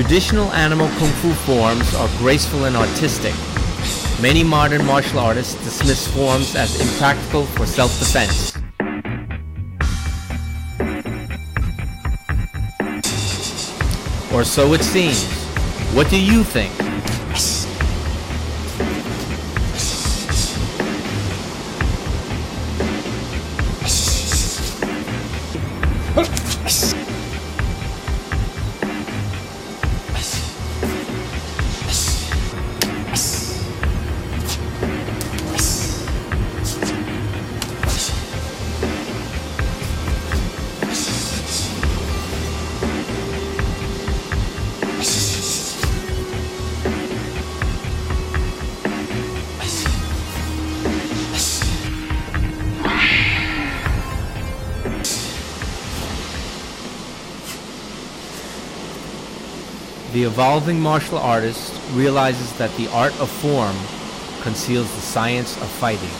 Traditional animal kung fu forms are graceful and artistic. Many modern martial artists dismiss forms as impractical for self-defense. Or so it seems. What do you think? The evolving martial artist realizes that the art of form conceals the science of fighting.